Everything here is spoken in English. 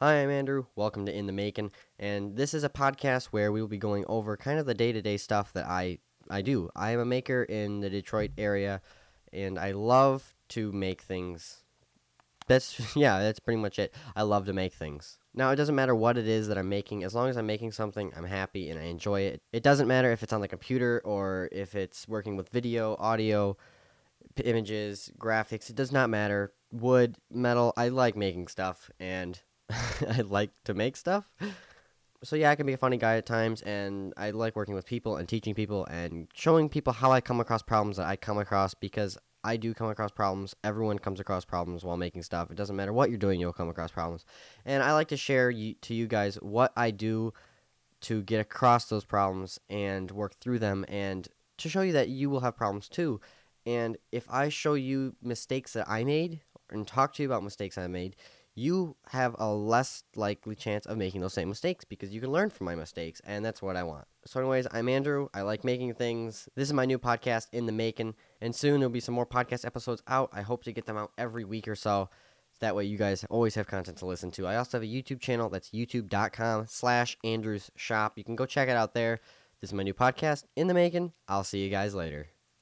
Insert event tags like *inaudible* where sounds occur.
Hi, I'm Andrew. Welcome to In the Making, and this is a podcast where we will be going over kind of the day-to-day stuff that I I do. I am a maker in the Detroit area, and I love to make things. That's *laughs* yeah, that's pretty much it. I love to make things. Now it doesn't matter what it is that I'm making, as long as I'm making something, I'm happy and I enjoy it. It doesn't matter if it's on the computer or if it's working with video, audio, images, graphics. It does not matter. Wood, metal. I like making stuff, and *laughs* I like to make stuff. So yeah, I can be a funny guy at times, and I like working with people and teaching people and showing people how I come across problems that I come across because I do come across problems. Everyone comes across problems while making stuff. It doesn't matter what you're doing, you'll come across problems. And I like to share you, to you guys what I do to get across those problems and work through them and to show you that you will have problems too. And if I show you mistakes that I made and talk to you about mistakes I made, you have a less likely chance of making those same mistakes because you can learn from my mistakes, and that's what I want. So, anyways, I'm Andrew. I like making things. This is my new podcast, In the Making, and soon there'll be some more podcast episodes out. I hope to get them out every week or so. That way, you guys always have content to listen to. I also have a YouTube channel that's youtube.com slash Andrews Shop. You can go check it out there. This is my new podcast, In the Making. I'll see you guys later.